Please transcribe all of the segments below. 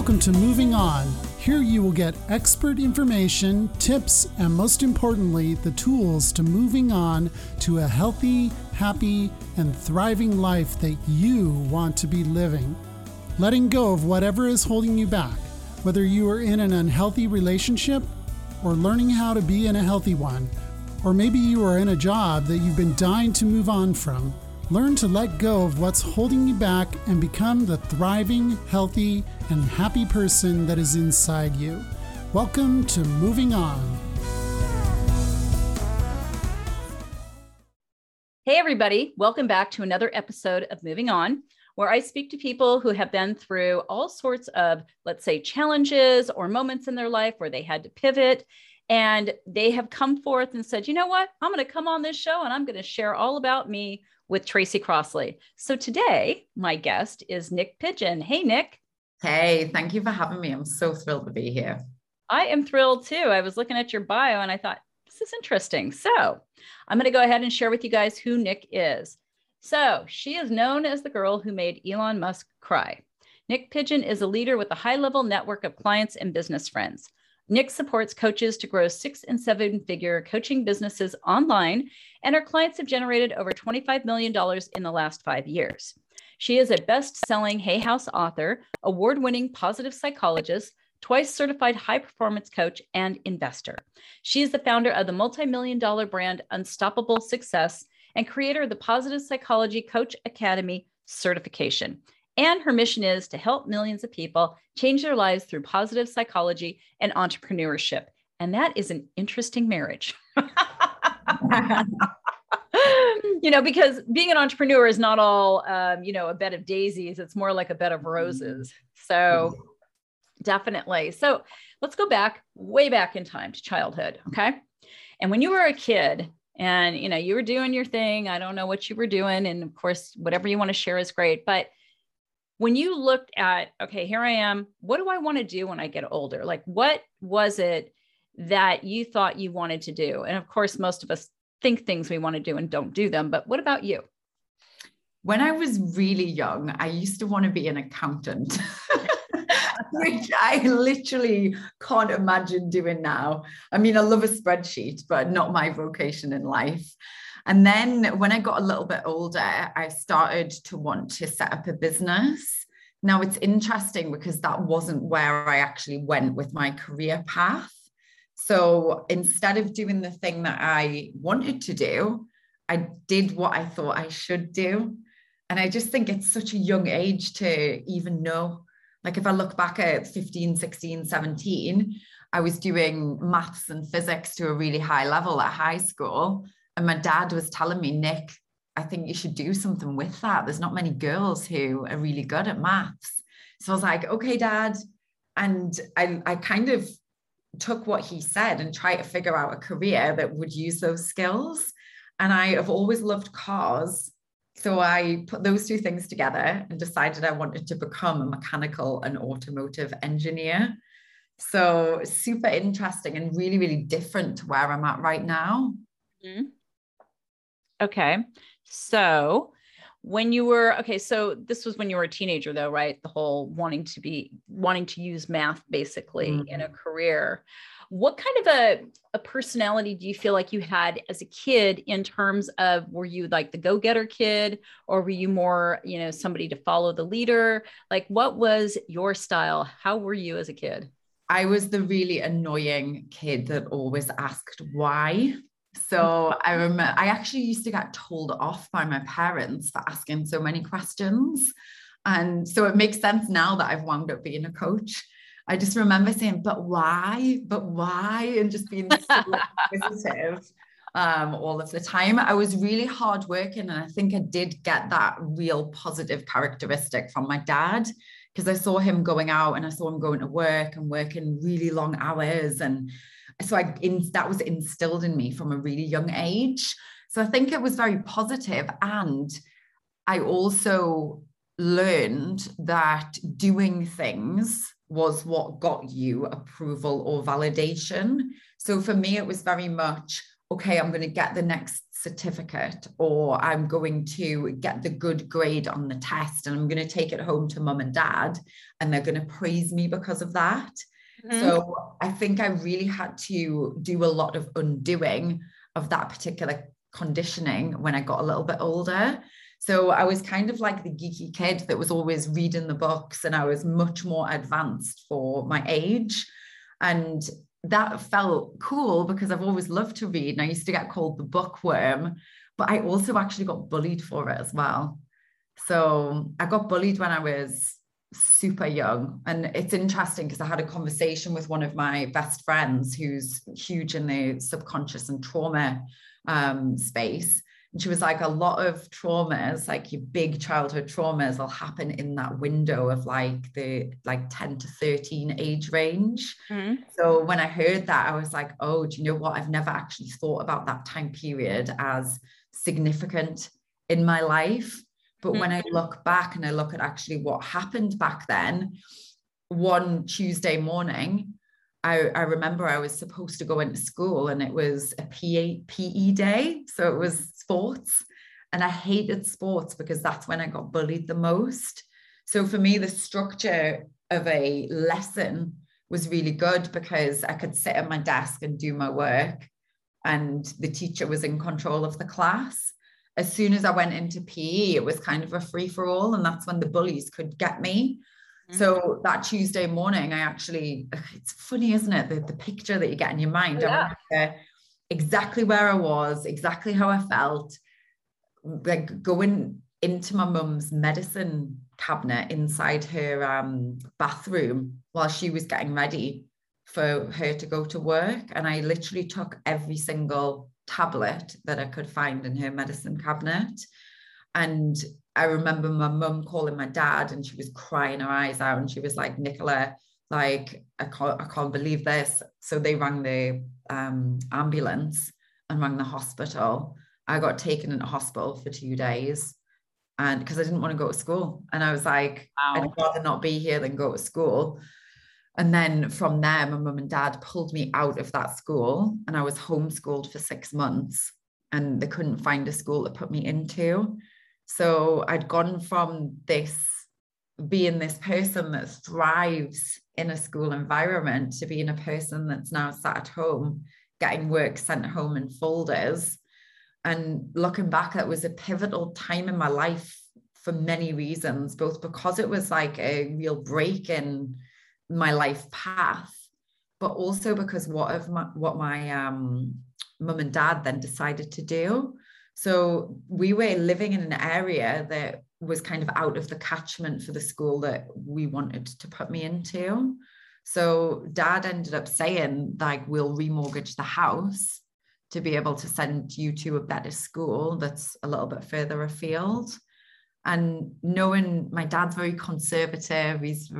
Welcome to Moving On. Here you will get expert information, tips, and most importantly, the tools to moving on to a healthy, happy, and thriving life that you want to be living. Letting go of whatever is holding you back, whether you are in an unhealthy relationship or learning how to be in a healthy one, or maybe you are in a job that you've been dying to move on from. Learn to let go of what's holding you back and become the thriving, healthy, and happy person that is inside you. Welcome to Moving On. Hey, everybody. Welcome back to another episode of Moving On, where I speak to people who have been through all sorts of, let's say, challenges or moments in their life where they had to pivot. And they have come forth and said, you know what? I'm going to come on this show and I'm going to share all about me with Tracy Crossley. So today, my guest is Nick Pigeon. Hey, Nick. Hey, thank you for having me. I'm so thrilled to be here. I am thrilled too. I was looking at your bio and I thought, this is interesting. So I'm going to go ahead and share with you guys who Nick is. So she is known as the girl who made Elon Musk cry. Nick Pigeon is a leader with a high level network of clients and business friends. Nick supports coaches to grow six and seven figure coaching businesses online, and her clients have generated over $25 million in the last five years. She is a best selling Hay House author, award winning positive psychologist, twice certified high performance coach, and investor. She is the founder of the multi million dollar brand Unstoppable Success and creator of the Positive Psychology Coach Academy certification. And her mission is to help millions of people change their lives through positive psychology and entrepreneurship. And that is an interesting marriage. you know, because being an entrepreneur is not all, um, you know, a bed of daisies. It's more like a bed of roses. So definitely. So let's go back way back in time to childhood. Okay. And when you were a kid, and you know you were doing your thing i don't know what you were doing and of course whatever you want to share is great but when you looked at okay here i am what do i want to do when i get older? Like what was it that you thought you wanted to do? And of course most of us think things we want to do and don't do them but what about you? When i was really young i used to want to be an accountant which i literally can't imagine doing now. I mean i love a spreadsheet but not my vocation in life and then when I got a little bit older, I started to want to set up a business. Now it's interesting because that wasn't where I actually went with my career path. So instead of doing the thing that I wanted to do, I did what I thought I should do. And I just think it's such a young age to even know. Like if I look back at 15, 16, 17, I was doing maths and physics to a really high level at high school. And my dad was telling me, Nick, I think you should do something with that. There's not many girls who are really good at maths. So I was like, okay, dad. And I, I kind of took what he said and tried to figure out a career that would use those skills. And I have always loved cars. So I put those two things together and decided I wanted to become a mechanical and automotive engineer. So super interesting and really, really different to where I'm at right now. Mm-hmm. Okay. So when you were okay, so this was when you were a teenager though, right? The whole wanting to be wanting to use math basically mm-hmm. in a career. What kind of a, a personality do you feel like you had as a kid in terms of were you like the go-getter kid or were you more, you know, somebody to follow the leader? Like what was your style? How were you as a kid? I was the really annoying kid that always asked why. So I remember I actually used to get told off by my parents for asking so many questions. And so it makes sense now that I've wound up being a coach. I just remember saying, but why? But why? And just being so inquisitive um, all of the time. I was really hardworking, and I think I did get that real positive characteristic from my dad because I saw him going out and I saw him going to work and working really long hours and so I in, that was instilled in me from a really young age. So I think it was very positive, and I also learned that doing things was what got you approval or validation. So for me, it was very much okay. I'm going to get the next certificate or I'm going to get the good grade on the test and I'm going to take it home to mum and dad and they're going to praise me because of that. Mm-hmm. So I think I really had to do a lot of undoing of that particular conditioning when I got a little bit older. So I was kind of like the geeky kid that was always reading the books and I was much more advanced for my age. And that felt cool because I've always loved to read and I used to get called the bookworm, but I also actually got bullied for it as well. So I got bullied when I was super young. And it's interesting because I had a conversation with one of my best friends who's huge in the subconscious and trauma um, space. And she was like, a lot of traumas, like your big childhood traumas, will happen in that window of like the like 10 to 13 age range. Mm-hmm. So when I heard that, I was like, oh, do you know what? I've never actually thought about that time period as significant in my life. But mm-hmm. when I mm-hmm. look back and I look at actually what happened back then, one Tuesday morning, I, I remember I was supposed to go into school and it was a PE, PE day. So it was sports. And I hated sports because that's when I got bullied the most. So for me, the structure of a lesson was really good because I could sit at my desk and do my work, and the teacher was in control of the class as soon as I went into PE, it was kind of a free for all. And that's when the bullies could get me. Mm-hmm. So that Tuesday morning, I actually, it's funny, isn't it? The, the picture that you get in your mind. Yeah. I exactly where I was, exactly how I felt, like going into my mum's medicine cabinet inside her um, bathroom while she was getting ready for her to go to work. And I literally took every single tablet that I could find in her medicine cabinet. And I remember my mum calling my dad and she was crying her eyes out and she was like, Nicola, like, I can't, I can't believe this. So they rang the um, ambulance and rang the hospital. I got taken into hospital for two days and because I didn't want to go to school. And I was like, wow. I'd rather not be here than go to school. And then from there, my mum and dad pulled me out of that school and I was homeschooled for six months and they couldn't find a school to put me into. So I'd gone from this being this person that thrives in a school environment to being a person that's now sat at home getting work sent home in folders. And looking back, that was a pivotal time in my life for many reasons, both because it was like a real break in my life path, but also because what of my what my um, mum and dad then decided to do. So we were living in an area that was kind of out of the catchment for the school that we wanted to put me into. So dad ended up saying, like, we'll remortgage the house to be able to send you to a better school that's a little bit further afield and knowing my dad's very conservative he's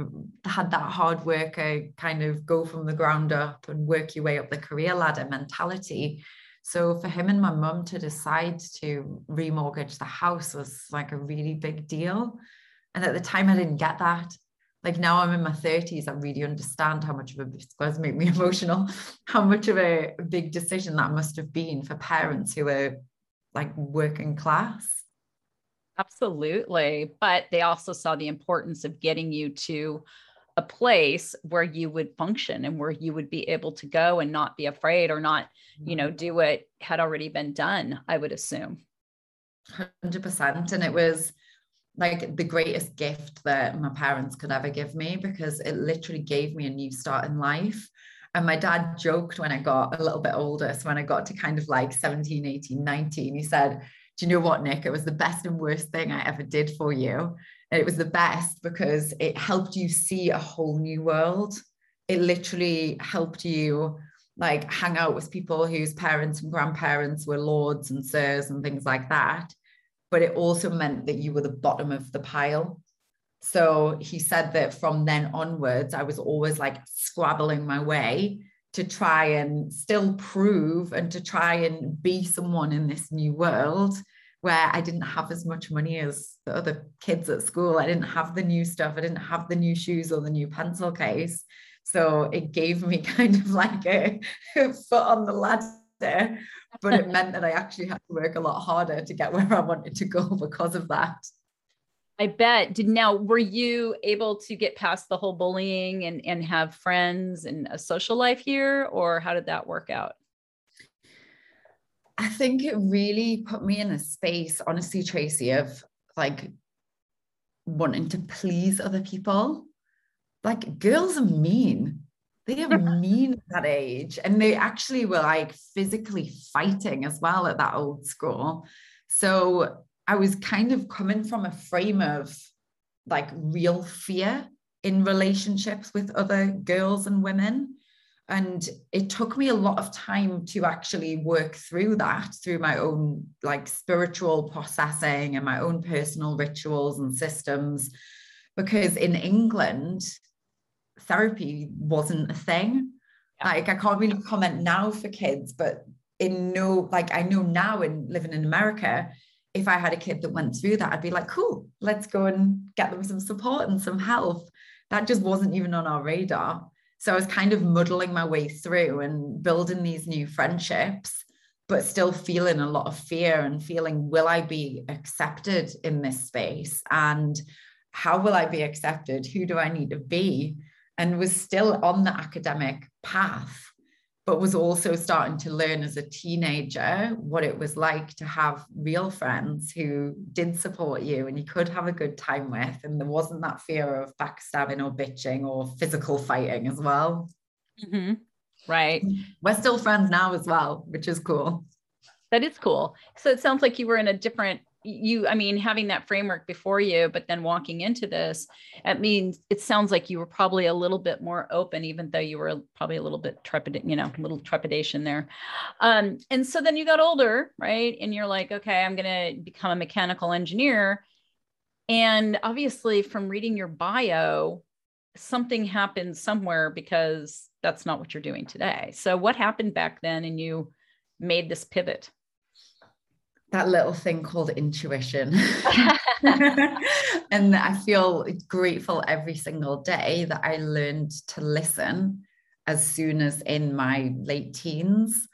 had that hard worker kind of go from the ground up and work your way up the career ladder mentality. So for him and my mum to decide to remortgage the house was like a really big deal. And at the time i didn't get that. Like now i'm in my 30s i really understand how much of a this does make me emotional how much of a big decision that must have been for parents who are like working class Absolutely. But they also saw the importance of getting you to a place where you would function and where you would be able to go and not be afraid or not, you know, mm-hmm. do what had already been done, I would assume. 100%. And it was like the greatest gift that my parents could ever give me because it literally gave me a new start in life. And my dad joked when I got a little bit older. So when I got to kind of like 17, 18, 19, he said, do you know what, Nick? It was the best and worst thing I ever did for you. And it was the best because it helped you see a whole new world. It literally helped you like hang out with people whose parents and grandparents were lords and sirs and things like that. But it also meant that you were the bottom of the pile. So he said that from then onwards, I was always like scrabbling my way to try and still prove and to try and be someone in this new world where I didn't have as much money as the other kids at school. I didn't have the new stuff. I didn't have the new shoes or the new pencil case. So it gave me kind of like a, foot on the ladder but it meant that I actually had to work a lot harder to get where I wanted to go because of that. I bet. Did now were you able to get past the whole bullying and and have friends and a social life here, or how did that work out? I think it really put me in a space, honestly, Tracy, of like wanting to please other people. Like girls are mean. They are mean at that age. And they actually were like physically fighting as well at that old school. So I was kind of coming from a frame of like real fear in relationships with other girls and women. And it took me a lot of time to actually work through that through my own like spiritual processing and my own personal rituals and systems. Because in England, therapy wasn't a thing. Like I can't really comment now for kids, but in no, like I know now in living in America, if I had a kid that went through that, I'd be like, cool, let's go and get them some support and some help. That just wasn't even on our radar. So I was kind of muddling my way through and building these new friendships, but still feeling a lot of fear and feeling, will I be accepted in this space? And how will I be accepted? Who do I need to be? And was still on the academic path but was also starting to learn as a teenager what it was like to have real friends who did support you and you could have a good time with. And there wasn't that fear of backstabbing or bitching or physical fighting as well. Mm-hmm. Right. We're still friends now as well, which is cool. That is cool. So it sounds like you were in a different you i mean having that framework before you but then walking into this it means it sounds like you were probably a little bit more open even though you were probably a little bit trepid you know a little trepidation there. Um, and so then you got older right? And you're like okay i'm going to become a mechanical engineer. And obviously from reading your bio something happened somewhere because that's not what you're doing today. So what happened back then and you made this pivot that little thing called intuition. and I feel grateful every single day that I learned to listen as soon as in my late teens.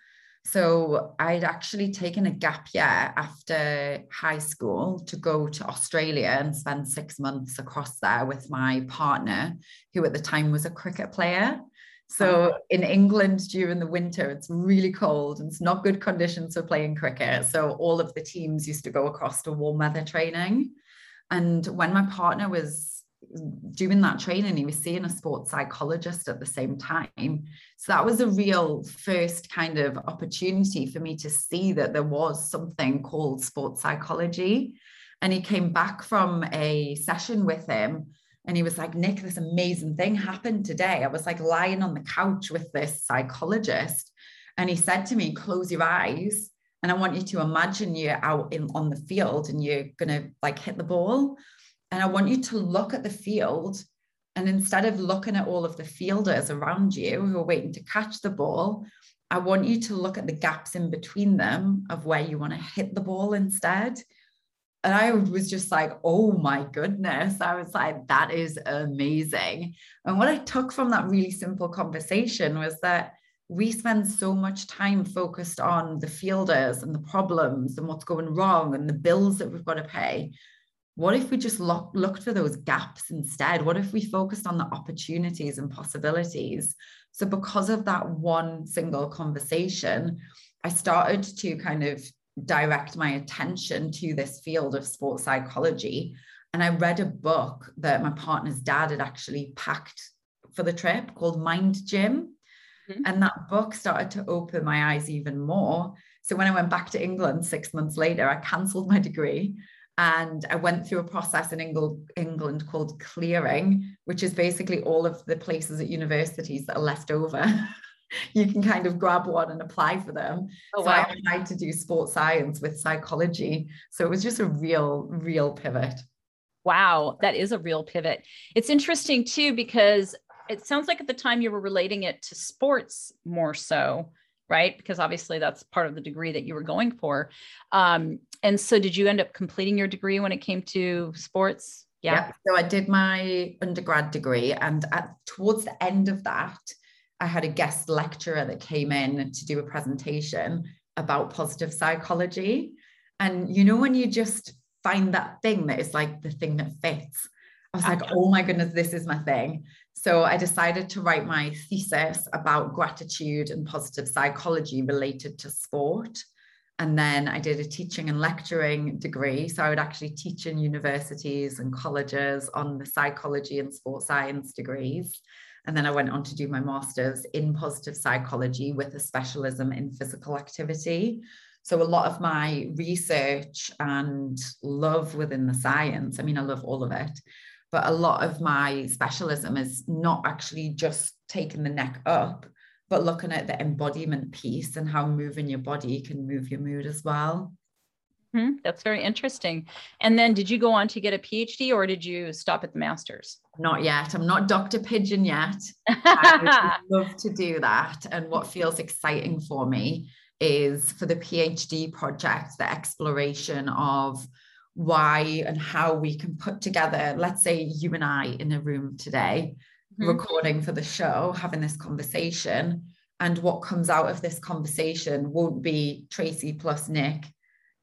So I'd actually taken a gap year after high school to go to Australia and spend six months across there with my partner, who at the time was a cricket player. So uh-huh. in England during the winter, it's really cold and it's not good conditions for playing cricket. So all of the teams used to go across to warm weather training. And when my partner was doing that training, he was seeing a sports psychologist at the same time. So that was a real first kind of opportunity for me to see that there was something called sports psychology. And he came back from a session with him and he was like, Nick, this amazing thing happened today. I was like lying on the couch with this psychologist. And he said to me, close your eyes. And I want you to imagine you're out in on the field and you're gonna like hit the ball. And I want you to look at the field. And instead of looking at all of the fielders around you who are waiting to catch the ball, I want you to look at the gaps in between them of where you want to hit the ball instead. And I was just like, oh my goodness. I was like, that is amazing. And what I took from that really simple conversation was that we spend so much time focused on the fielders and the problems and what's going wrong and the bills that we've got to pay. What if we just look, looked for those gaps instead? What if we focused on the opportunities and possibilities? So, because of that one single conversation, I started to kind of direct my attention to this field of sports psychology. And I read a book that my partner's dad had actually packed for the trip called Mind Gym. Mm-hmm. And that book started to open my eyes even more. So when I went back to England six months later, I cancelled my degree and I went through a process in England called clearing, which is basically all of the places at universities that are left over you can kind of grab one and apply for them. Oh, so. I tried to do sports science with psychology. So it was just a real, real pivot. Wow, that is a real pivot. It's interesting too, because it sounds like at the time you were relating it to sports more so, right? Because obviously that's part of the degree that you were going for. Um, and so did you end up completing your degree when it came to sports? Yeah. yeah so I did my undergrad degree, and at, towards the end of that, I had a guest lecturer that came in to do a presentation about positive psychology. And you know, when you just find that thing that is like the thing that fits, I was like, oh my goodness, this is my thing. So I decided to write my thesis about gratitude and positive psychology related to sport. And then I did a teaching and lecturing degree. So I would actually teach in universities and colleges on the psychology and sports science degrees. And then I went on to do my master's in positive psychology with a specialism in physical activity. So a lot of my research and love within the science, I mean, I love all of it, but a lot of my specialism is not actually just taking the neck up, but looking at the embodiment piece and how moving your body can move your mood as well. Mm-hmm. That's very interesting. And then did you go on to get a PhD or did you stop at the master's? Not yet. I'm not Dr. Pigeon yet. I would love to do that. And what feels exciting for me is for the PhD project, the exploration of why and how we can put together, let's say you and I in a room today, mm-hmm. recording for the show, having this conversation. And what comes out of this conversation won't be Tracy plus Nick.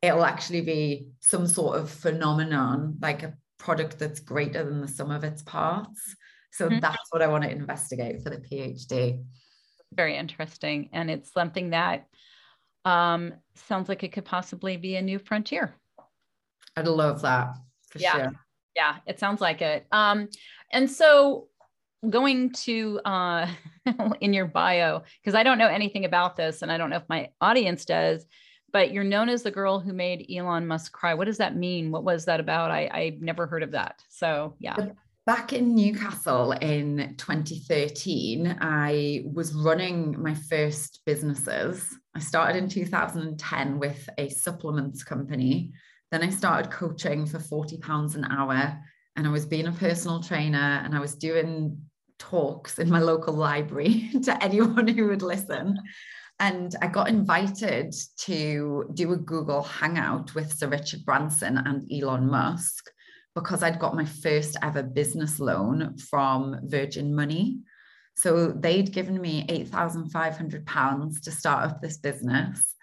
It'll actually be some sort of phenomenon, like a product that's greater than the sum of its parts. So mm-hmm. that's what I want to investigate for the PhD. Very interesting. And it's something that um, sounds like it could possibly be a new frontier. I'd love that for yeah. sure. Yeah, it sounds like it. Um, and so going to uh, in your bio, because I don't know anything about this and I don't know if my audience does, but you're known as the girl who made Elon Musk cry. What does that mean? What was that about? I, I've never heard of that. So, yeah. Back in Newcastle in 2013, I was running my first businesses. I started in 2010 with a supplements company. Then I started coaching for 40 pounds an hour and I was being a personal trainer and I was doing talks in my local library to anyone who would listen. And I got invited to do a Google Hangout with Sir Richard Branson and Elon Musk because I'd got my first ever business loan from Virgin Money. So they'd given me £8,500 to start up this business.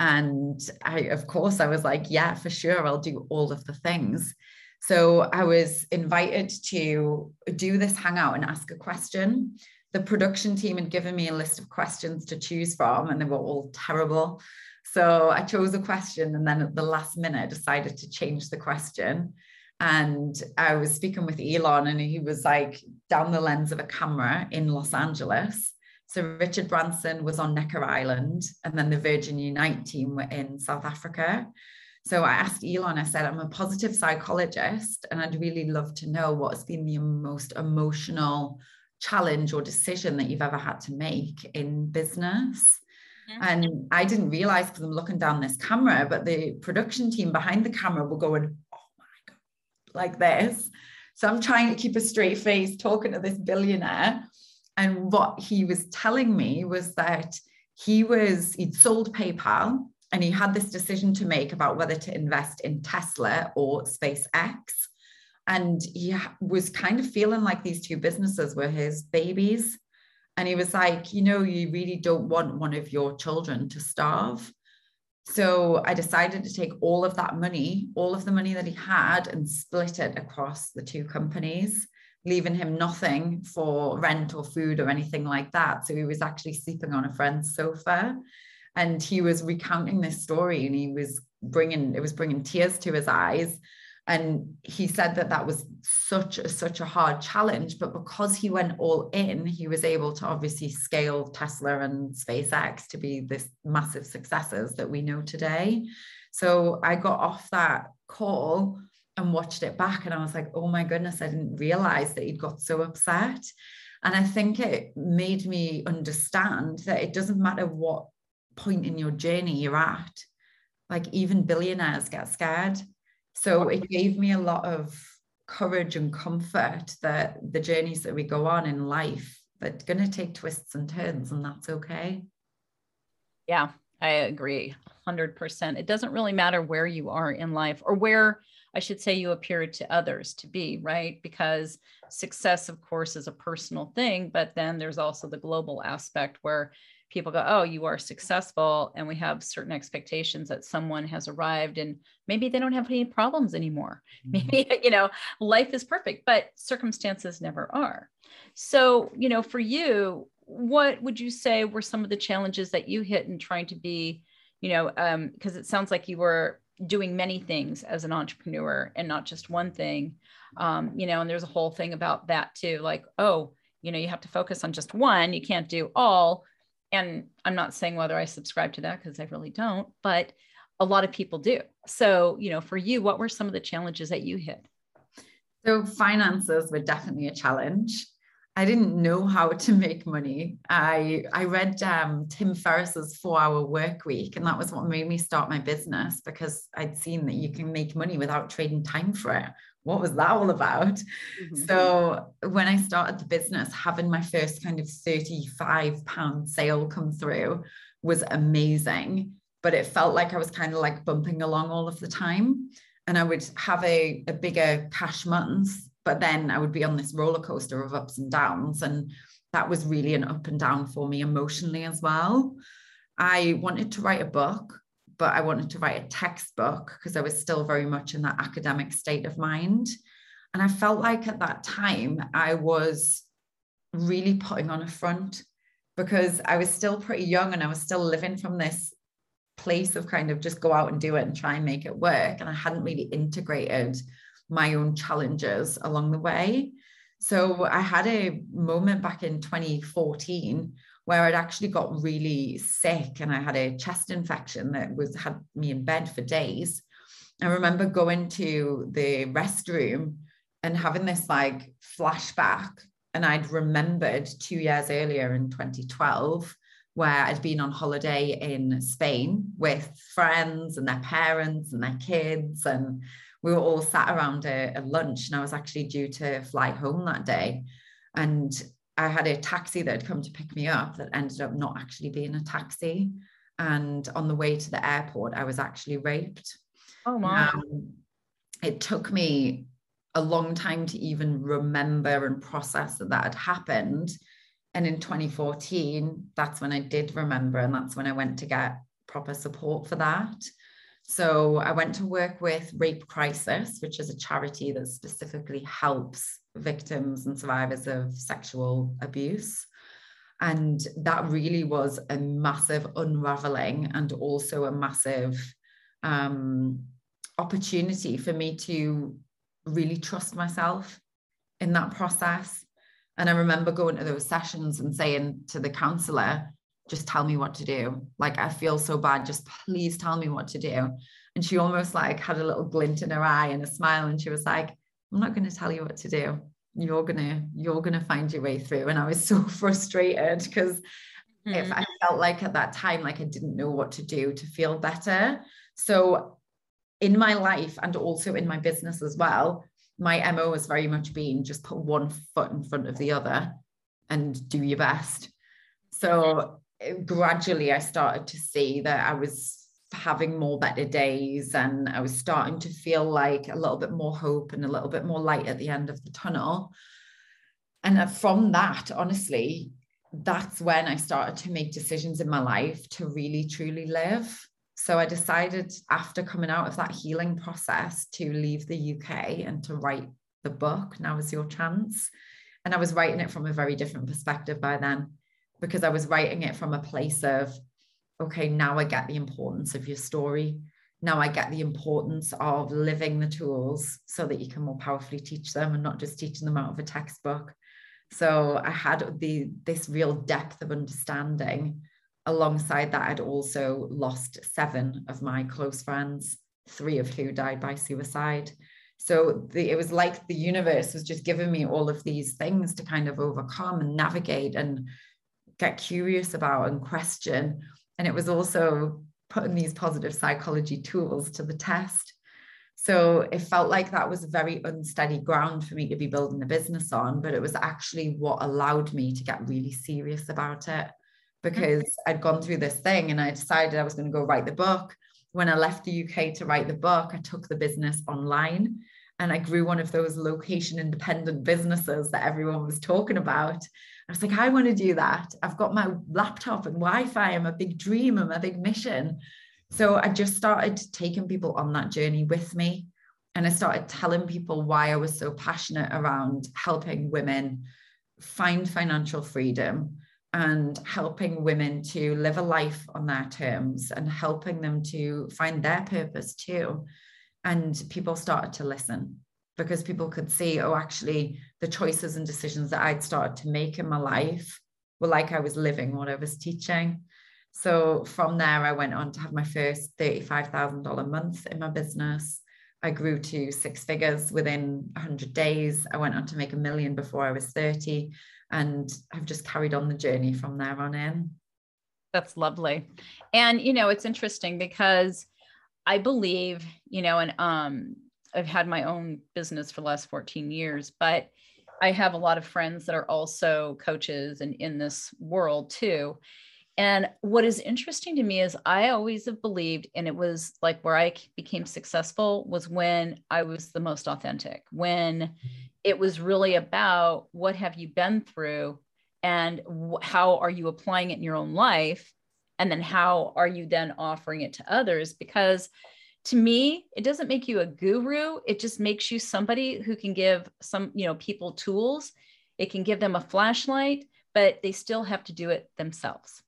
And I, of course, I was like, yeah, for sure, I'll do all of the things. So I was invited to do this hangout and ask a question. The production team had given me a list of questions to choose from, and they were all terrible. So I chose a question, and then at the last minute, decided to change the question. And I was speaking with Elon, and he was like down the lens of a camera in Los Angeles. So Richard Branson was on Necker Island, and then the Virgin Unite team were in South Africa. So I asked Elon, I said, I'm a positive psychologist, and I'd really love to know what's been the most emotional challenge or decision that you've ever had to make in business. Mm-hmm. And I didn't realize because I'm looking down this camera, but the production team behind the camera were going, oh my God, like this. So I'm trying to keep a straight face talking to this billionaire. And what he was telling me was that he was, he'd sold PayPal and he had this decision to make about whether to invest in Tesla or SpaceX. And he was kind of feeling like these two businesses were his babies. And he was like, you know, you really don't want one of your children to starve. So I decided to take all of that money, all of the money that he had, and split it across the two companies, leaving him nothing for rent or food or anything like that. So he was actually sleeping on a friend's sofa and he was recounting this story and he was bringing it was bringing tears to his eyes and he said that that was such a, such a hard challenge but because he went all in he was able to obviously scale tesla and spacex to be this massive successes that we know today. So i got off that call and watched it back and i was like oh my goodness i didn't realize that he'd got so upset. And i think it made me understand that it doesn't matter what point in your journey you're at like even billionaires get scared so it gave me a lot of courage and comfort that the journeys that we go on in life they're going to take twists and turns and that's okay yeah I agree 100%. It doesn't really matter where you are in life or where I should say you appear to others to be, right? Because success, of course, is a personal thing, but then there's also the global aspect where people go, oh, you are successful. And we have certain expectations that someone has arrived and maybe they don't have any problems anymore. Mm-hmm. Maybe, you know, life is perfect, but circumstances never are. So, you know, for you, what would you say were some of the challenges that you hit in trying to be, you know, because um, it sounds like you were doing many things as an entrepreneur and not just one thing, um, you know, and there's a whole thing about that too, like, oh, you know, you have to focus on just one, you can't do all. And I'm not saying whether I subscribe to that because I really don't, but a lot of people do. So, you know, for you, what were some of the challenges that you hit? So, finances were definitely a challenge. I didn't know how to make money. I I read um, Tim Ferriss's Four Hour Work Week, and that was what made me start my business because I'd seen that you can make money without trading time for it. What was that all about? Mm-hmm. So when I started the business, having my first kind of thirty-five pound sale come through was amazing, but it felt like I was kind of like bumping along all of the time, and I would have a, a bigger cash month but then I would be on this roller coaster of ups and downs. And that was really an up and down for me emotionally as well. I wanted to write a book, but I wanted to write a textbook because I was still very much in that academic state of mind. And I felt like at that time I was really putting on a front because I was still pretty young and I was still living from this place of kind of just go out and do it and try and make it work. And I hadn't really integrated my own challenges along the way. So I had a moment back in 2014 where I'd actually got really sick and I had a chest infection that was had me in bed for days. I remember going to the restroom and having this like flashback and I'd remembered 2 years earlier in 2012 where I'd been on holiday in Spain with friends and their parents and their kids and we were all sat around a, a lunch and I was actually due to fly home that day. And I had a taxi that had come to pick me up that ended up not actually being a taxi. And on the way to the airport, I was actually raped. Oh my. Um, it took me a long time to even remember and process that that had happened. And in 2014, that's when I did remember. And that's when I went to get proper support for that. So I went to work with Rape Crisis, which is a charity that specifically helps victims and survivors of sexual abuse. And that really was a massive unraveling and also a massive um, opportunity for me to really trust myself in that process. And I remember going to those sessions and saying to the counselor, just tell me what to do. Like, I feel so bad. Just please tell me what to do. And she almost like had a little glint in her eye and a smile. And she was like, I'm not going to tell you what to do. You're gonna, you're gonna find your way through. And I was so frustrated because mm-hmm. if I felt like at that time, like I didn't know what to do to feel better. So in my life and also in my business as well, my MO has very much been just put one foot in front of the other and do your best. So gradually I started to see that I was having more better days and I was starting to feel like a little bit more hope and a little bit more light at the end of the tunnel. And from that, honestly, that's when I started to make decisions in my life to really truly live. So I decided after coming out of that healing process to leave the UK and to write the book. Now is your chance. And I was writing it from a very different perspective by then because I was writing it from a place of, okay, now I get the importance of your story. Now I get the importance of living the tools so that you can more powerfully teach them and not just teaching them out of a textbook. So I had the this real depth of understanding. Alongside that, I'd also lost seven of my close friends, three of who died by suicide. So the, it was like the universe was just giving me all of these things to kind of overcome and navigate and get curious about and question. And it was also putting these positive psychology tools to the test. So it felt like that was a very unsteady ground for me to be building a business on, but it was actually what allowed me to get really serious about it because I'd gone through this thing and I decided I was going to go write the book. When I left the UK to write the book, I took the business online and I grew one of those location independent businesses that everyone was talking about. I was like, I want to do that. I've got my laptop and Wi Fi. I'm a big dream. I'm a big mission. So I just started taking people on that journey with me. And I started telling people why I was so passionate around helping women find financial freedom and helping women to live a life on their terms and helping them to find their purpose too. And people started to listen because people could see, oh, actually, the choices and decisions that I'd started to make in my life were like I was living what I was teaching. So from there, I went on to have my first $35,000 month in my business. I grew to six figures within 100 days. I went on to make a million before I was 30 and I've just carried on the journey from there on in. That's lovely. And you know, it's interesting because I believe, you know, and um I've had my own business for the last 14 years, but I have a lot of friends that are also coaches and in this world too. And what is interesting to me is I always have believed, and it was like where I became successful was when I was the most authentic, when it was really about what have you been through and how are you applying it in your own life? And then how are you then offering it to others? Because to me, it doesn't make you a guru. It just makes you somebody who can give some, you know, people tools. It can give them a flashlight, but they still have to do it themselves.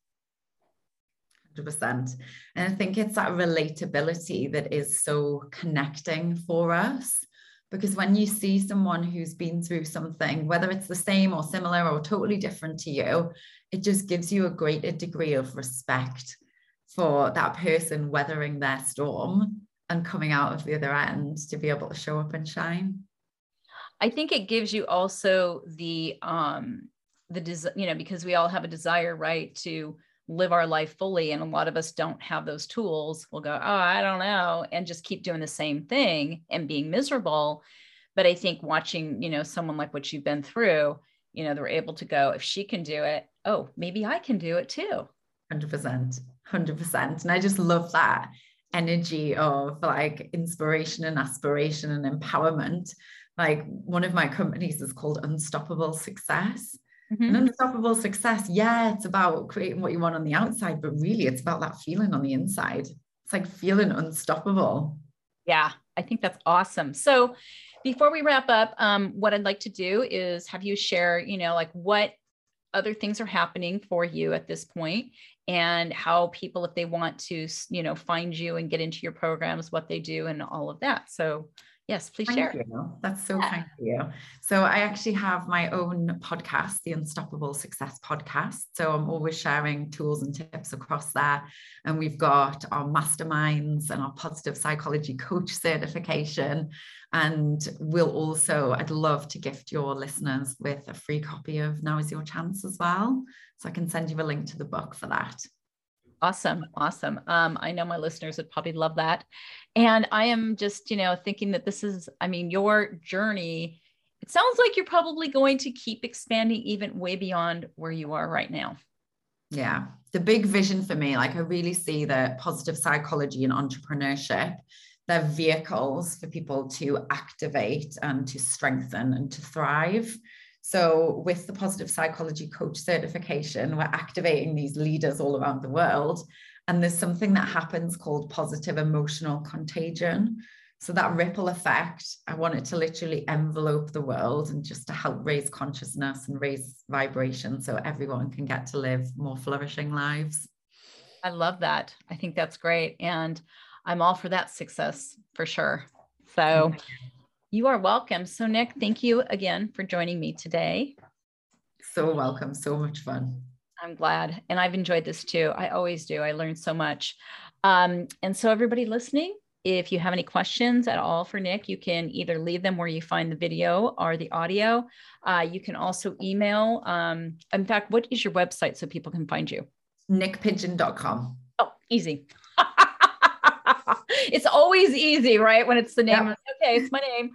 100%. And I think it's that relatability that is so connecting for us. Because when you see someone who's been through something, whether it's the same or similar or totally different to you, it just gives you a greater degree of respect for that person weathering their storm and coming out of the other end to be able to show up and shine. I think it gives you also the um the des- you know because we all have a desire right to live our life fully and a lot of us don't have those tools. We'll go oh i don't know and just keep doing the same thing and being miserable. But i think watching you know someone like what you've been through you know they're able to go if she can do it oh maybe i can do it too. 100% 100% and i just love that energy of like inspiration and aspiration and empowerment like one of my companies is called unstoppable success Mm-hmm. And unstoppable success, yeah, it's about creating what you want on the outside, but really it's about that feeling on the inside. It's like feeling unstoppable. Yeah, I think that's awesome. So before we wrap up, um, what I'd like to do is have you share, you know, like what other things are happening for you at this point and how people, if they want to, you know, find you and get into your programs, what they do and all of that. So Yes, please Thank share. You. That's so yeah. kind of you. So I actually have my own podcast, the Unstoppable Success Podcast. So I'm always sharing tools and tips across there. And we've got our masterminds and our positive psychology coach certification. And we'll also, I'd love to gift your listeners with a free copy of Now is Your Chance as well. So I can send you a link to the book for that. Awesome. Awesome. Um, I know my listeners would probably love that. And I am just, you know, thinking that this is, I mean, your journey, it sounds like you're probably going to keep expanding even way beyond where you are right now. Yeah. The big vision for me, like I really see that positive psychology and entrepreneurship, they're vehicles for people to activate and to strengthen and to thrive. So, with the positive psychology coach certification, we're activating these leaders all around the world. And there's something that happens called positive emotional contagion. So, that ripple effect, I want it to literally envelope the world and just to help raise consciousness and raise vibration so everyone can get to live more flourishing lives. I love that. I think that's great. And I'm all for that success for sure. So, you are welcome. So, Nick, thank you again for joining me today. So welcome. So much fun. I'm glad. And I've enjoyed this too. I always do. I learned so much. Um, and so, everybody listening, if you have any questions at all for Nick, you can either leave them where you find the video or the audio. Uh, you can also email. Um, in fact, what is your website so people can find you? nickpigeon.com. Oh, easy. it's always easy, right? When it's the name. Yeah. okay, it's my name.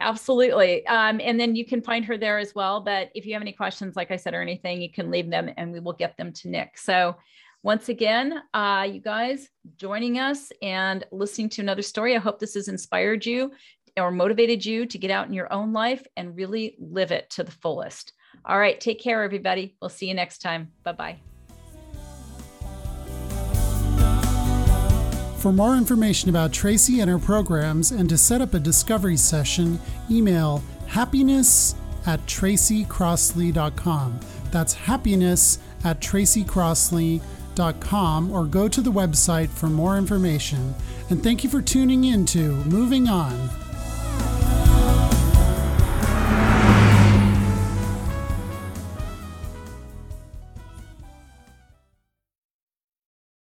Absolutely. Um, and then you can find her there as well. But if you have any questions, like I said, or anything, you can leave them and we will get them to Nick. So once again, uh, you guys joining us and listening to another story. I hope this has inspired you or motivated you to get out in your own life and really live it to the fullest. All right. Take care, everybody. We'll see you next time. Bye bye. For more information about Tracy and her programs and to set up a discovery session, email happiness at tracycrossley.com. That's happiness at tracycrossley.com or go to the website for more information. And thank you for tuning in to Moving On.